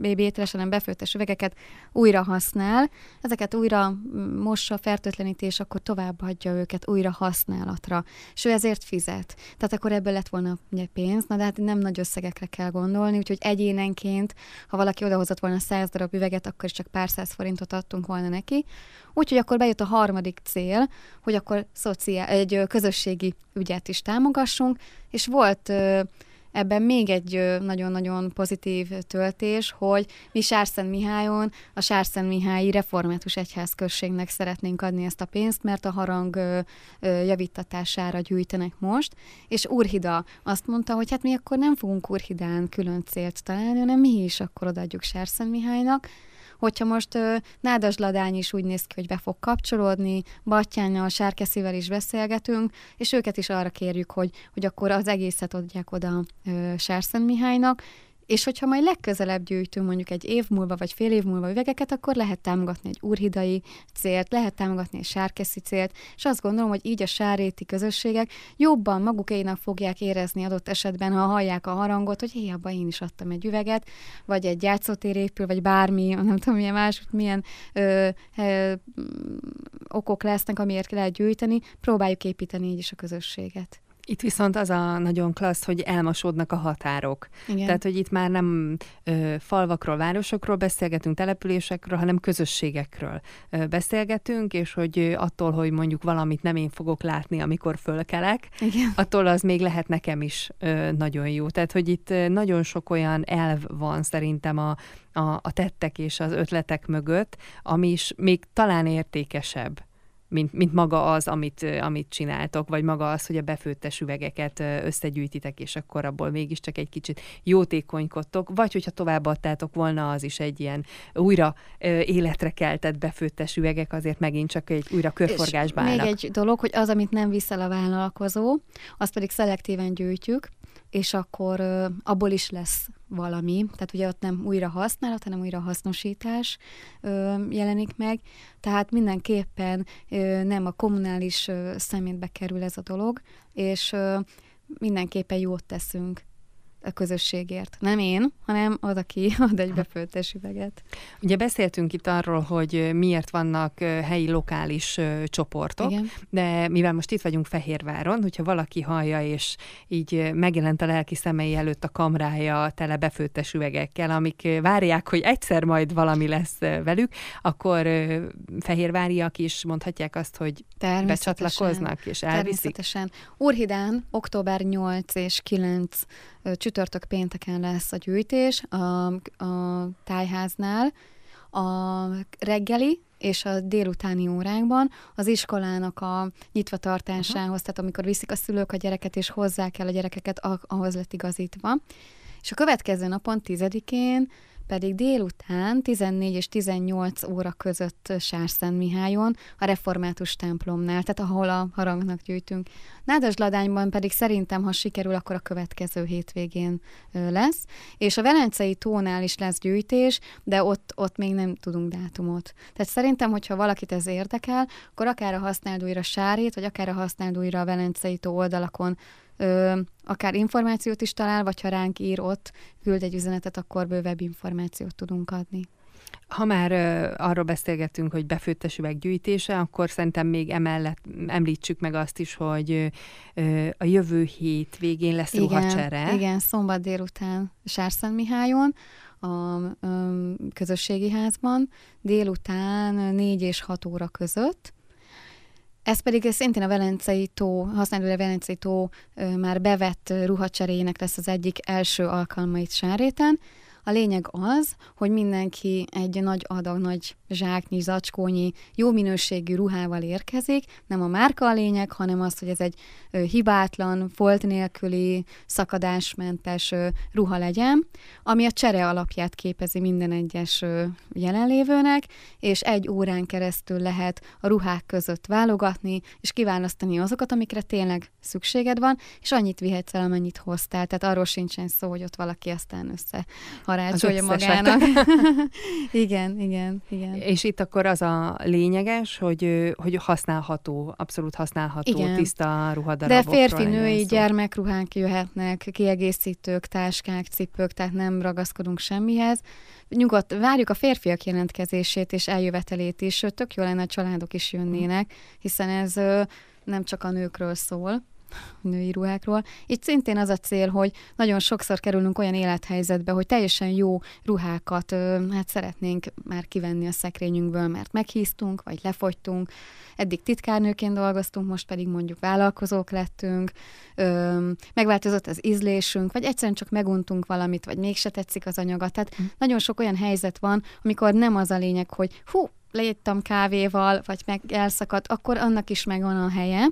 Speaker 2: bébétres, hanem befőttes üvegeket újra használ. Ezeket újra mossa, fertőtlenítés, akkor továbbadja őket újra használatra. És ő ezért fizet. Tehát akkor ebből lett volna ugye pénz, na de hát nem nagy összegekre kell gondolni, úgyhogy egyénenként, ha valaki odahozott volna száz darab üveget, akkor is csak pár száz forintot adtunk volna neki. Úgyhogy akkor bejött a harmadik cél, hogy akkor szociál, egy közösségi ügyet is támogassunk, és volt ebben még egy nagyon-nagyon pozitív töltés, hogy mi Sárszent Mihályon a Sárszent Mihályi Református Egyházközségnek szeretnénk adni ezt a pénzt, mert a harang javítatására gyűjtenek most, és Urhida azt mondta, hogy hát mi akkor nem fogunk Urhidán külön célt találni, hanem mi is akkor odaadjuk Sárszent Mihálynak, Hogyha most Nádas Ladány is úgy néz ki, hogy be fog kapcsolódni, Battyánnal, Sárkeszivel is beszélgetünk, és őket is arra kérjük, hogy, hogy akkor az egészet adják oda Sárszent Mihálynak, és hogyha majd legközelebb gyűjtünk mondjuk egy év múlva, vagy fél év múlva üvegeket, akkor lehet támogatni egy urhidai célt, lehet támogatni egy sárkeszi célt, és azt gondolom, hogy így a sáréti közösségek jobban magukénak fogják érezni adott esetben, ha hallják a harangot, hogy hé, abban én is adtam egy üveget, vagy egy játszótér épül, vagy bármi, nem tudom, milyen más, milyen ö, ö, okok lesznek, amiért lehet gyűjteni, próbáljuk építeni így is a közösséget.
Speaker 1: Itt viszont az a nagyon klassz, hogy elmosódnak a határok. Igen. Tehát, hogy itt már nem ö, falvakról, városokról beszélgetünk, településekről, hanem közösségekről ö, beszélgetünk, és hogy ö, attól, hogy mondjuk valamit nem én fogok látni, amikor fölkelek, Igen. attól az még lehet nekem is ö, nagyon jó. Tehát, hogy itt nagyon sok olyan elv van szerintem a, a, a tettek és az ötletek mögött, ami is még talán értékesebb mint, mint maga az, amit, amit csináltok, vagy maga az, hogy a befőttes üvegeket összegyűjtitek, és akkor abból mégiscsak egy kicsit jótékonykodtok, vagy hogyha továbbadtátok volna, az is egy ilyen újra életre keltett befőttes üvegek, azért megint csak egy újra körforgásba
Speaker 2: állnak. Még egy dolog, hogy az, amit nem viszel a vállalkozó, azt pedig szelektíven gyűjtjük, és akkor abból is lesz valami, tehát ugye ott nem újra használat, hanem újra hasznosítás ö, jelenik meg, tehát mindenképpen ö, nem a kommunális ö, szemétbe kerül ez a dolog, és ö, mindenképpen jót teszünk a közösségért. Nem én, hanem az, aki ad egy befőttes üveget.
Speaker 1: Ugye beszéltünk itt arról, hogy miért vannak helyi lokális csoportok, Igen. de mivel most itt vagyunk Fehérváron, hogyha valaki hallja, és így megjelent a lelki szemei előtt a kamrája tele befőttes üvegekkel, amik várják, hogy egyszer majd valami lesz velük, akkor fehérváriak is mondhatják azt, hogy becsatlakoznak és elviszik.
Speaker 2: Természetesen. Urhidán október 8 és 9 csütörtök pénteken lesz a gyűjtés a, a tájháznál. A reggeli és a délutáni órákban az iskolának a nyitva tartásához, uh-huh. tehát amikor viszik a szülők a gyereket, és hozzá kell a gyerekeket, ahhoz lett igazítva. És a következő napon, tizedikén pedig délután 14 és 18 óra között Sárszent Mihályon, a református templomnál, tehát ahol a harangnak gyűjtünk. Nádasladányban pedig szerintem, ha sikerül, akkor a következő hétvégén lesz, és a Velencei tónál is lesz gyűjtés, de ott, ott még nem tudunk dátumot. Tehát szerintem, hogyha valakit ez érdekel, akkor akár a használd újra Sárét, vagy akár a használd újra a Velencei tó oldalakon ö, akár információt is talál, vagy ha ránk ír ott, küld egy üzenetet, akkor bővebb információt tudunk adni.
Speaker 1: Ha már ö, arról beszélgettünk, hogy befőttes üveggyűjtése, akkor szerintem még emellett említsük meg azt is, hogy ö, a jövő hét végén lesz
Speaker 2: igen,
Speaker 1: ruhacsere.
Speaker 2: Igen, szombat délután Mihályon, a ö, közösségi házban, délután 4 és 6 óra között, ez pedig szintén a Velencei tó, használó a Velencei tó már bevett ruhacseréjének lesz az egyik első alkalma itt Sáréten, a lényeg az, hogy mindenki egy nagy adag, nagy zsáknyi, zacskónyi, jó minőségű ruhával érkezik. Nem a márka a lényeg, hanem az, hogy ez egy hibátlan, folt nélküli, szakadásmentes ruha legyen, ami a csere alapját képezi minden egyes jelenlévőnek, és egy órán keresztül lehet a ruhák között válogatni, és kiválasztani azokat, amikre tényleg szükséged van, és annyit vihetsz el, amennyit hoztál. Tehát arról sincsen szó, hogy ott valaki aztán össze parácsolja magának. igen, igen, igen.
Speaker 1: És itt akkor az a lényeges, hogy, hogy használható, abszolút használható, igen. tiszta ruhadarabokról.
Speaker 2: De férfi, női, gyermekruhák jöhetnek, kiegészítők, táskák, cipők, tehát nem ragaszkodunk semmihez. Nyugodt, várjuk a férfiak jelentkezését és eljövetelét is, tök jó lenne, a családok is jönnének, hiszen ez nem csak a nőkről szól, női ruhákról. Itt szintén az a cél, hogy nagyon sokszor kerülünk olyan élethelyzetbe, hogy teljesen jó ruhákat hát szeretnénk már kivenni a szekrényünkből, mert meghíztunk, vagy lefogytunk. Eddig titkárnőként dolgoztunk, most pedig mondjuk vállalkozók lettünk, megváltozott az ízlésünk, vagy egyszerűen csak meguntunk valamit, vagy mégse tetszik az anyaga. Tehát mm. nagyon sok olyan helyzet van, amikor nem az a lényeg, hogy hú, leittam kávéval, vagy meg elszakadt, akkor annak is megvan a helye,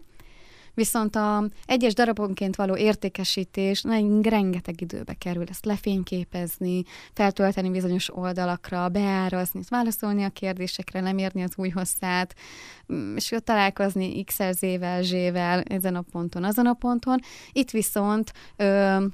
Speaker 2: Viszont a egyes darabonként való értékesítés nagyon rengeteg időbe kerül ezt lefényképezni, feltölteni bizonyos oldalakra, beárazni, válaszolni a kérdésekre, nem érni az új hosszát, mm, és ott találkozni X-el, Z-vel ezen a ponton, azon a ponton. Itt viszont ö,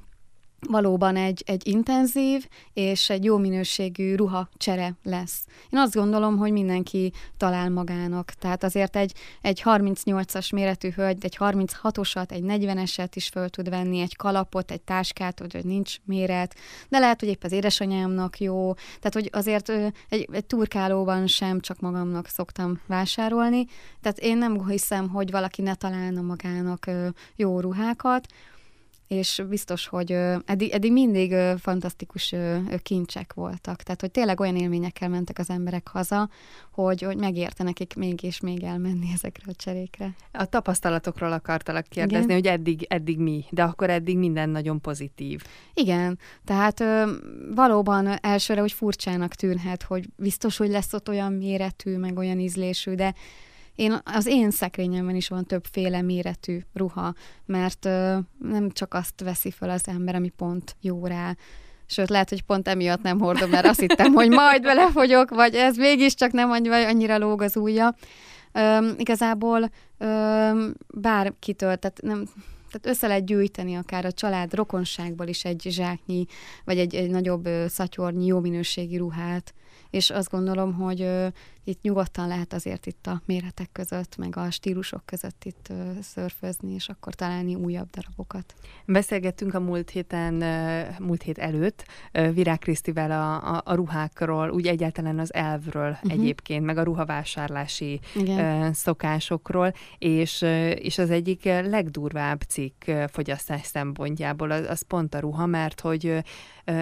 Speaker 2: valóban egy, egy intenzív és egy jó minőségű ruha csere lesz. Én azt gondolom, hogy mindenki talál magának. Tehát azért egy, egy 38-as méretű hölgy, egy 36-osat, egy 40-eset is föl tud venni, egy kalapot, egy táskát, hogy nincs méret, de lehet, hogy épp az édesanyámnak jó. Tehát, hogy azért egy, egy turkálóban sem csak magamnak szoktam vásárolni. Tehát én nem hiszem, hogy valaki ne találna magának jó ruhákat, és biztos, hogy eddig, eddig mindig fantasztikus kincsek voltak. Tehát, hogy tényleg olyan élményekkel mentek az emberek haza, hogy, hogy megérte nekik még és még elmenni ezekre a cserékre.
Speaker 1: A tapasztalatokról akartalak kérdezni, Igen. hogy eddig, eddig mi, de akkor eddig minden nagyon pozitív.
Speaker 2: Igen, tehát valóban elsőre úgy furcsának tűnhet, hogy biztos, hogy lesz ott olyan méretű, meg olyan ízlésű, de én, az én szekrényemben is van többféle méretű ruha, mert ö, nem csak azt veszi fel az ember, ami pont jó rá, sőt, lehet, hogy pont emiatt nem hordom, mert azt hittem, hogy majd belefogyok, vagy ez mégiscsak nem annyira lóg az ujja. Ö, igazából ö, bárkitől, tehát nem, tehát össze lehet gyűjteni akár a család rokonságból is egy zsáknyi, vagy egy, egy nagyobb szatyornyi, jó minőségi ruhát, és azt gondolom, hogy itt nyugodtan lehet azért itt a méretek között, meg a stílusok között itt szörfözni, és akkor találni újabb darabokat.
Speaker 1: Beszélgettünk a múlt héten, múlt hét előtt Virág Krisztivel a, a, a ruhákról, úgy egyáltalán az elvről uh-huh. egyébként, meg a ruhavásárlási uh, szokásokról, és, és az egyik legdurvább cikk fogyasztás szempontjából az, az pont a ruha, mert hogy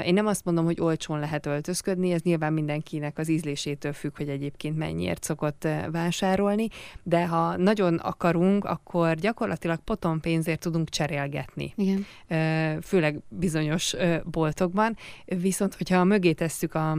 Speaker 1: én nem azt mondom, hogy olcsón lehet öltözködni, ez nyilván mindenkinek az ízlésétől függ, hogy egyébként mennyiért szokott vásárolni, de ha nagyon akarunk, akkor gyakorlatilag potom pénzért tudunk cserélgetni.
Speaker 2: Igen.
Speaker 1: Főleg bizonyos boltokban. Viszont, hogyha mögé tesszük a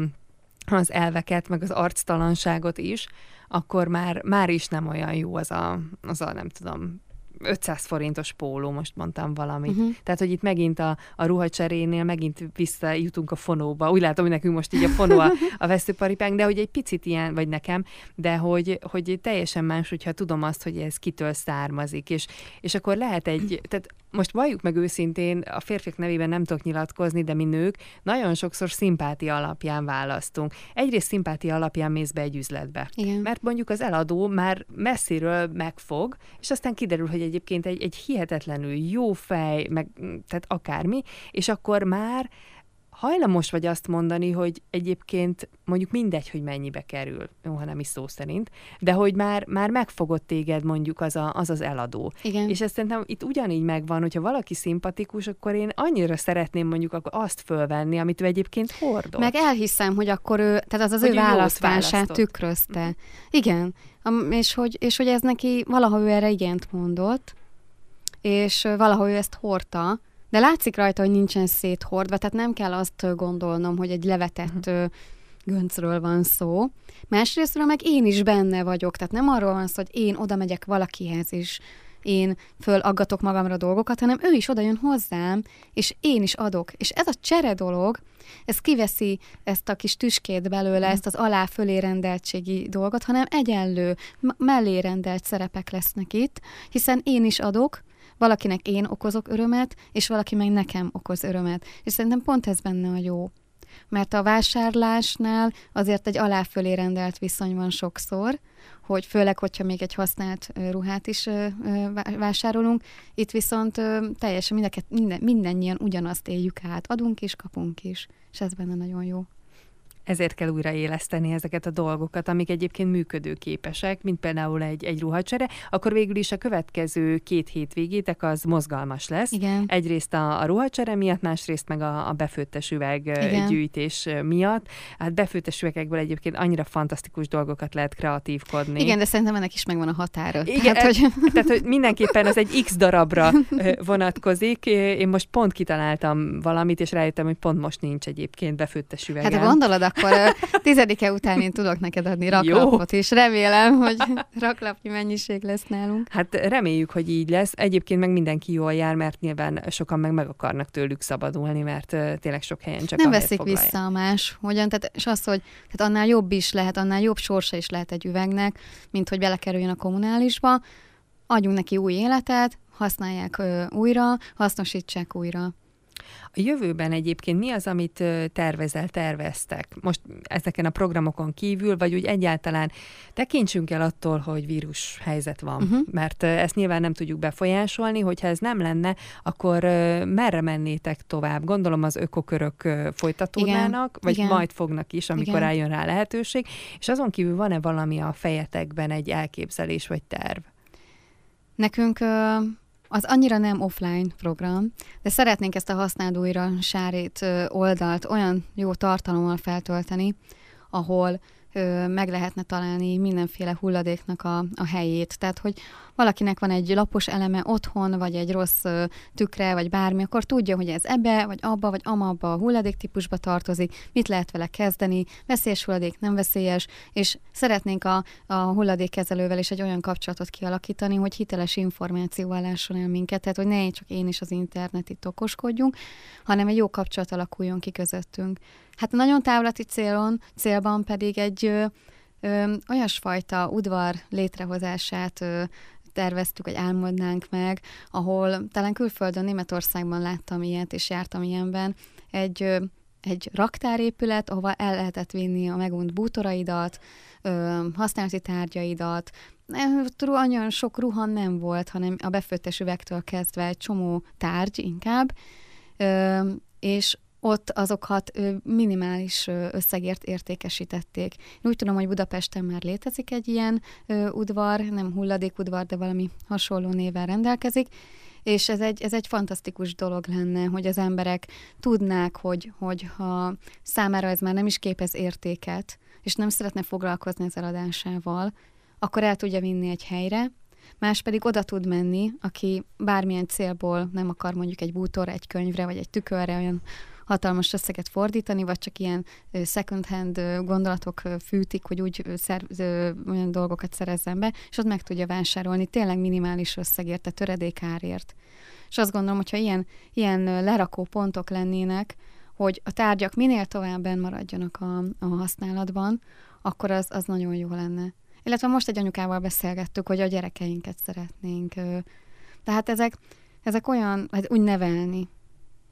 Speaker 1: az elveket, meg az arctalanságot is, akkor már, már is nem olyan jó az a, az a nem tudom, 500 forintos póló, most mondtam valamit. Uh-huh. Tehát, hogy itt megint a, a ruhacserénél megint visszajutunk a fonóba. Úgy látom, hogy nekünk most így a fonó a, a veszőparipánk, de hogy egy picit ilyen, vagy nekem, de hogy, hogy teljesen más, hogyha tudom azt, hogy ez kitől származik, és, és akkor lehet egy, tehát most valljuk meg őszintén, a férfiak nevében nem tudok nyilatkozni, de mi nők nagyon sokszor szimpátia alapján választunk. Egyrészt szimpátia alapján mész be egy üzletbe. Igen. Mert mondjuk az eladó már messziről megfog, és aztán kiderül, hogy egyébként egy, egy hihetetlenül jó fej, meg tehát akármi, és akkor már hajlamos vagy azt mondani, hogy egyébként mondjuk mindegy, hogy mennyibe kerül, jó, ha nem is szó szerint, de hogy már, már megfogott téged mondjuk az, a, az az eladó. Igen. És ezt szerintem itt ugyanígy megvan, hogyha valaki szimpatikus, akkor én annyira szeretném mondjuk akkor azt fölvenni, amit ő egyébként hordott.
Speaker 2: Meg elhiszem, hogy akkor ő, tehát az az hogy ő választását tükrözte. Mm. Igen, és hogy, és hogy ez neki valaha ő erre igent mondott, és valaha ő ezt hordta, de látszik rajta, hogy nincsen széthordva, tehát nem kell azt gondolnom, hogy egy levetett uh-huh. göncről van szó. Másrésztről meg én is benne vagyok, tehát nem arról van szó, hogy én oda megyek valakihez is, én fölaggatok magamra dolgokat, hanem ő is oda jön hozzám, és én is adok. És ez a csere dolog, ez kiveszi ezt a kis tüskét belőle, mm. ezt az alá-fölé rendeltségi dolgot, hanem egyenlő, mellé rendelt szerepek lesznek itt, hiszen én is adok, valakinek én okozok örömet, és valaki meg nekem okoz örömet. És szerintem pont ez benne a jó. Mert a vásárlásnál azért egy aláfölé rendelt viszony van sokszor, hogy főleg, hogyha még egy használt ruhát is vásárolunk, itt viszont teljesen mindeket, minden, mindannyian ugyanazt éljük át, adunk is, kapunk is, és ez benne nagyon jó
Speaker 1: ezért kell újraéleszteni ezeket a dolgokat, amik egyébként működőképesek, mint például egy, egy ruhacsere, akkor végül is a következő két hétvégétek az mozgalmas lesz. Igen. Egyrészt a, a ruhacsere miatt, másrészt meg a, a befőttes üveg Igen. gyűjtés miatt. Hát befőttes üvegekből egyébként annyira fantasztikus dolgokat lehet kreatívkodni.
Speaker 2: Igen, de szerintem ennek is megvan a határa.
Speaker 1: Igen, tehát, hogy... tehát, hogy mindenképpen az egy X darabra vonatkozik. Én most pont kitaláltam valamit, és rájöttem, hogy pont most nincs egyébként befőttes üvegem.
Speaker 2: Hát gondolod, akkor tizedike után én tudok neked adni raklapot, és remélem, hogy raklapnyi mennyiség lesz nálunk.
Speaker 1: Hát reméljük, hogy így lesz. Egyébként meg mindenki jól jár, mert nyilván sokan meg meg akarnak tőlük szabadulni, mert tényleg sok helyen csak
Speaker 2: Nem veszik foglalja. vissza a más. Hogyan? Tehát, és az, hogy tehát annál jobb is lehet, annál jobb sorsa is lehet egy üvegnek, mint hogy belekerüljön a kommunálisba. Adjunk neki új életet, használják ö, újra, hasznosítsák újra.
Speaker 1: A jövőben egyébként mi az, amit tervezel, terveztek? Most ezeken a programokon kívül, vagy úgy egyáltalán tekintsünk el attól, hogy vírus helyzet van, uh-huh. mert ezt nyilván nem tudjuk befolyásolni, hogyha ez nem lenne, akkor merre mennétek tovább? Gondolom az ökokörök folytatódnának, Igen. vagy Igen. majd fognak is, amikor Igen. eljön rá lehetőség, és azon kívül van-e valami a fejetekben, egy elképzelés vagy terv?
Speaker 2: Nekünk az annyira nem offline program, de szeretnénk ezt a használd újra sárét oldalt olyan jó tartalommal feltölteni, ahol meg lehetne találni mindenféle hulladéknak a, a helyét. Tehát, hogy valakinek van egy lapos eleme otthon, vagy egy rossz tükre, vagy bármi, akkor tudja, hogy ez ebbe, vagy abba, vagy amabba a hulladéktípusba tartozik, mit lehet vele kezdeni, veszélyes hulladék, nem veszélyes, és szeretnénk a, a hulladékkezelővel is egy olyan kapcsolatot kialakítani, hogy hiteles információval lásson el minket, tehát hogy ne csak én is az internet itt okoskodjunk, hanem egy jó kapcsolat alakuljon ki közöttünk. Hát nagyon távlati célon, célban pedig egy olyasfajta udvar létrehozását ö, terveztük, hogy álmodnánk meg, ahol talán külföldön, Németországban láttam ilyet, és jártam ilyenben, egy, egy raktárépület, ahova el lehetett vinni a megunt bútoraidat, ö, használati tárgyaidat, nagyon sok ruha nem volt, hanem a befőttes üvegtől kezdve egy csomó tárgy inkább, és ott azokat minimális összegért értékesítették. Én úgy tudom, hogy Budapesten már létezik egy ilyen udvar, nem hulladékudvar, de valami hasonló néven rendelkezik, és ez egy, ez egy fantasztikus dolog lenne, hogy az emberek tudnák, hogy, hogy ha számára ez már nem is képez értéket, és nem szeretne foglalkozni az eladásával, akkor el tudja vinni egy helyre, más pedig oda tud menni, aki bármilyen célból nem akar mondjuk egy bútorra, egy könyvre, vagy egy tükörre olyan hatalmas összeget fordítani, vagy csak ilyen second hand gondolatok fűtik, hogy úgy szer, olyan dolgokat szerezzen be, és ott meg tudja vásárolni tényleg minimális összegért, tehát töredékárért. És azt gondolom, hogyha ilyen, ilyen lerakó pontok lennének, hogy a tárgyak minél tovább benn maradjanak a, a használatban, akkor az, az nagyon jó lenne. Illetve most egy anyukával beszélgettük, hogy a gyerekeinket szeretnénk. Tehát ezek, ezek olyan, hát úgy nevelni.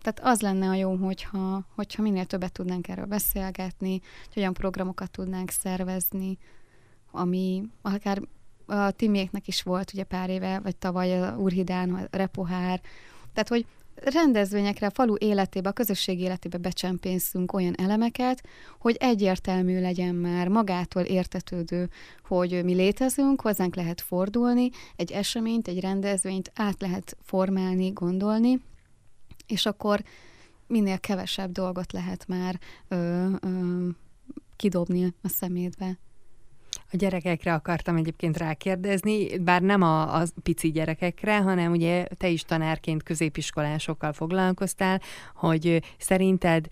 Speaker 2: Tehát az lenne a jó, hogyha, hogyha minél többet tudnánk erről beszélgetni, hogy olyan programokat tudnánk szervezni, ami akár a Timéknek is volt ugye pár éve, vagy tavaly a Urhidán, a Repohár, tehát hogy rendezvényekre, a falu életébe, a közösség életébe becsempészünk olyan elemeket, hogy egyértelmű legyen már magától értetődő, hogy mi létezünk, hozzánk lehet fordulni, egy eseményt, egy rendezvényt át lehet formálni, gondolni, és akkor minél kevesebb dolgot lehet már ö, ö, kidobni a szemétbe.
Speaker 1: A gyerekekre akartam egyébként rákérdezni, bár nem a, a pici gyerekekre, hanem ugye te is tanárként középiskolásokkal foglalkoztál, hogy szerinted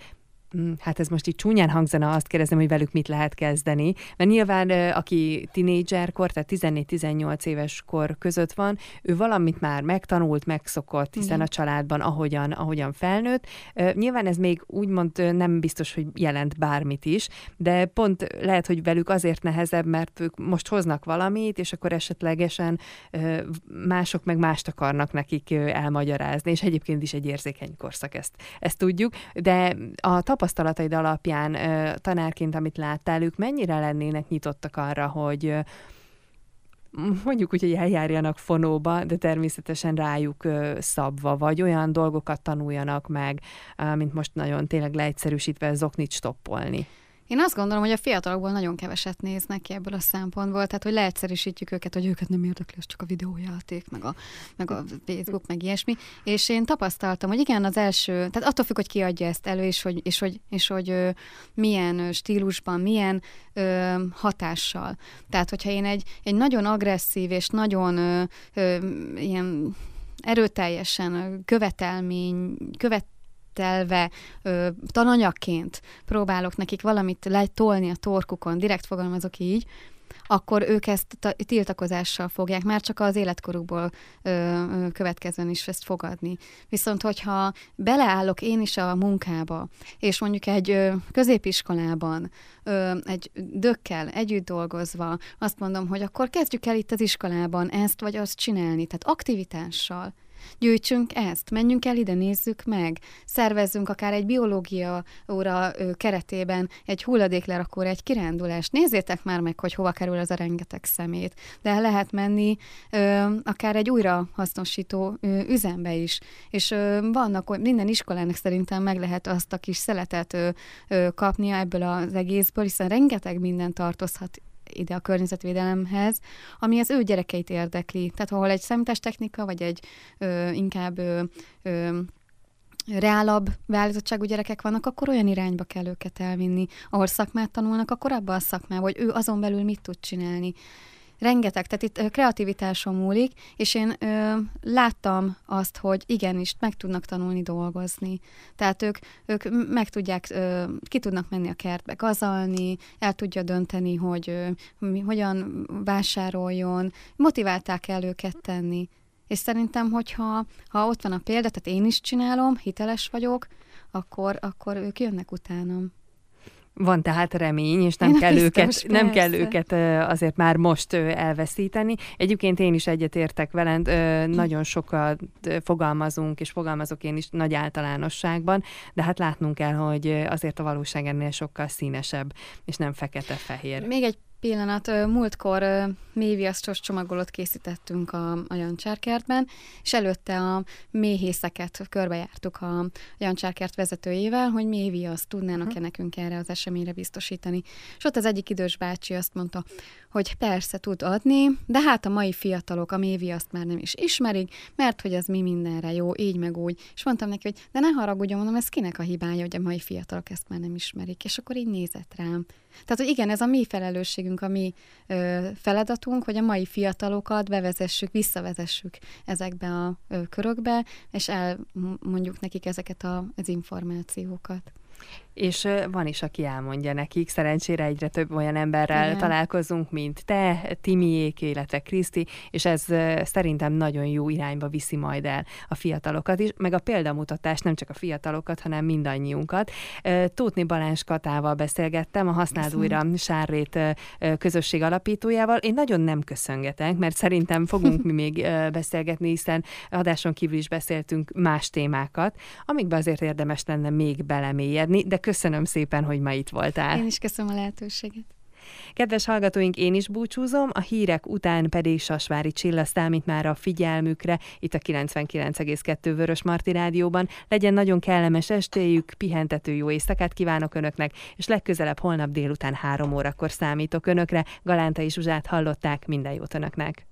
Speaker 1: hát ez most így csúnyán hangzana, azt kérdezem, hogy velük mit lehet kezdeni. Mert nyilván, aki tinédzserkor, tehát 14-18 éves kor között van, ő valamit már megtanult, megszokott, hiszen Igen. a családban ahogyan, ahogyan felnőtt. Nyilván ez még úgymond nem biztos, hogy jelent bármit is, de pont lehet, hogy velük azért nehezebb, mert ők most hoznak valamit, és akkor esetlegesen mások meg mást akarnak nekik elmagyarázni, és egyébként is egy érzékeny korszak ezt, ezt tudjuk, de a tapasztalataid alapján tanárként, amit láttál, ők mennyire lennének nyitottak arra, hogy mondjuk úgy, hogy eljárjanak fonóba, de természetesen rájuk szabva, vagy olyan dolgokat tanuljanak meg, mint most nagyon tényleg leegyszerűsítve zoknit stoppolni.
Speaker 2: Én azt gondolom, hogy a fiatalokból nagyon keveset néznek ki ebből a szempontból, tehát hogy leegyszerűsítjük őket, hogy őket nem érdekli, az csak a videójáték, meg a, meg a Facebook, meg ilyesmi. És én tapasztaltam, hogy igen, az első, tehát attól függ, hogy ki adja ezt elő, és hogy, és hogy, és hogy ö, milyen stílusban, milyen ö, hatással. Tehát, hogyha én egy, egy nagyon agresszív és nagyon ö, ö, ilyen erőteljesen követelmény, követ, telve ö, tananyagként próbálok nekik valamit letolni a torkukon, direkt fogalmazok így, akkor ők ezt tiltakozással fogják, már csak az életkorukból ö, ö, következően is ezt fogadni. Viszont, hogyha beleállok én is a munkába, és mondjuk egy ö, középiskolában, ö, egy dökkel együtt dolgozva, azt mondom, hogy akkor kezdjük el itt az iskolában ezt vagy azt csinálni, tehát aktivitással gyűjtsünk ezt, menjünk el ide, nézzük meg, szervezzünk akár egy biológia óra keretében egy hulladéklerakóra, egy kirándulást, nézzétek már meg, hogy hova kerül az a rengeteg szemét. De lehet menni ö, akár egy újra hasznosító ö, üzembe is, és ö, vannak, minden iskolának szerintem meg lehet azt a kis szeletet ö, ö, kapnia ebből az egészből, hiszen rengeteg minden tartozhat ide a környezetvédelemhez, ami az ő gyerekeit érdekli. Tehát ahol egy számítástechnika, vagy egy ö, inkább ö, ö, reálabb beállítottságú gyerekek vannak, akkor olyan irányba kell őket elvinni. Ahol szakmát tanulnak, akkor abba a szakmába, hogy ő azon belül mit tud csinálni rengeteg, tehát itt kreativitáson múlik, és én ö, láttam azt, hogy igenis meg tudnak tanulni dolgozni. Tehát ők, ők meg tudják, ö, ki tudnak menni a kertbe gazalni, el tudja dönteni, hogy ö, mi, hogyan vásároljon, motiválták el őket tenni. És szerintem, hogyha ha ott van a példa, tehát én is csinálom, hiteles vagyok, akkor, akkor ők jönnek utánam.
Speaker 1: Van tehát remény, és nem, kell, biztos, őket, nem kell őket azért már most elveszíteni. Egyébként én is egyetértek veled, nagyon sokat fogalmazunk, és fogalmazok én is nagy általánosságban, de hát látnunk kell, hogy azért a valóság ennél sokkal színesebb, és nem fekete-fehér.
Speaker 2: Még egy pillanat. Múltkor mélyviasztos csomagolót készítettünk a, a Jancsárkertben, és előtte a méhészeket körbejártuk a Jancsárkert vezetőjével, hogy mélyviaszt tudnának-e nekünk erre az eseményre biztosítani. És ott az egyik idős bácsi azt mondta, hogy persze tud adni, de hát a mai fiatalok a mévi azt már nem is ismerik, mert hogy az mi mindenre jó, így meg úgy. És mondtam neki, hogy de ne haragudjon, mondom, ez kinek a hibája, hogy a mai fiatalok ezt már nem ismerik. És akkor így nézett rám. Tehát, hogy igen, ez a mi felelősségünk, a mi ö, feladatunk, hogy a mai fiatalokat bevezessük, visszavezessük ezekbe a ö, körökbe, és elmondjuk nekik ezeket a, az információkat.
Speaker 1: És van is, aki elmondja nekik, szerencsére egyre több olyan emberrel Igen. találkozunk, mint te, Timiék, illetve Kriszti, és ez szerintem nagyon jó irányba viszi majd el a fiatalokat is, meg a példamutatás nem csak a fiatalokat, hanem mindannyiunkat. Tótni Balázs Katával beszélgettem, a Használd újra Sárrét közösség alapítójával. Én nagyon nem köszöngetek, mert szerintem fogunk mi még beszélgetni, hiszen adáson kívül is beszéltünk más témákat, amikbe azért érdemes lenne még belemélyedni, de köszönöm szépen, hogy ma itt voltál.
Speaker 2: Én is köszönöm a lehetőséget.
Speaker 1: Kedves hallgatóink, én is búcsúzom, a hírek után pedig Sasvári Csilla számít már a figyelmükre, itt a 99,2 Vörös Marti Rádióban. Legyen nagyon kellemes estéjük, pihentető jó éjszakát kívánok Önöknek, és legközelebb holnap délután három órakor számítok Önökre. Galánta és Zsuzsát hallották, minden jót Önöknek!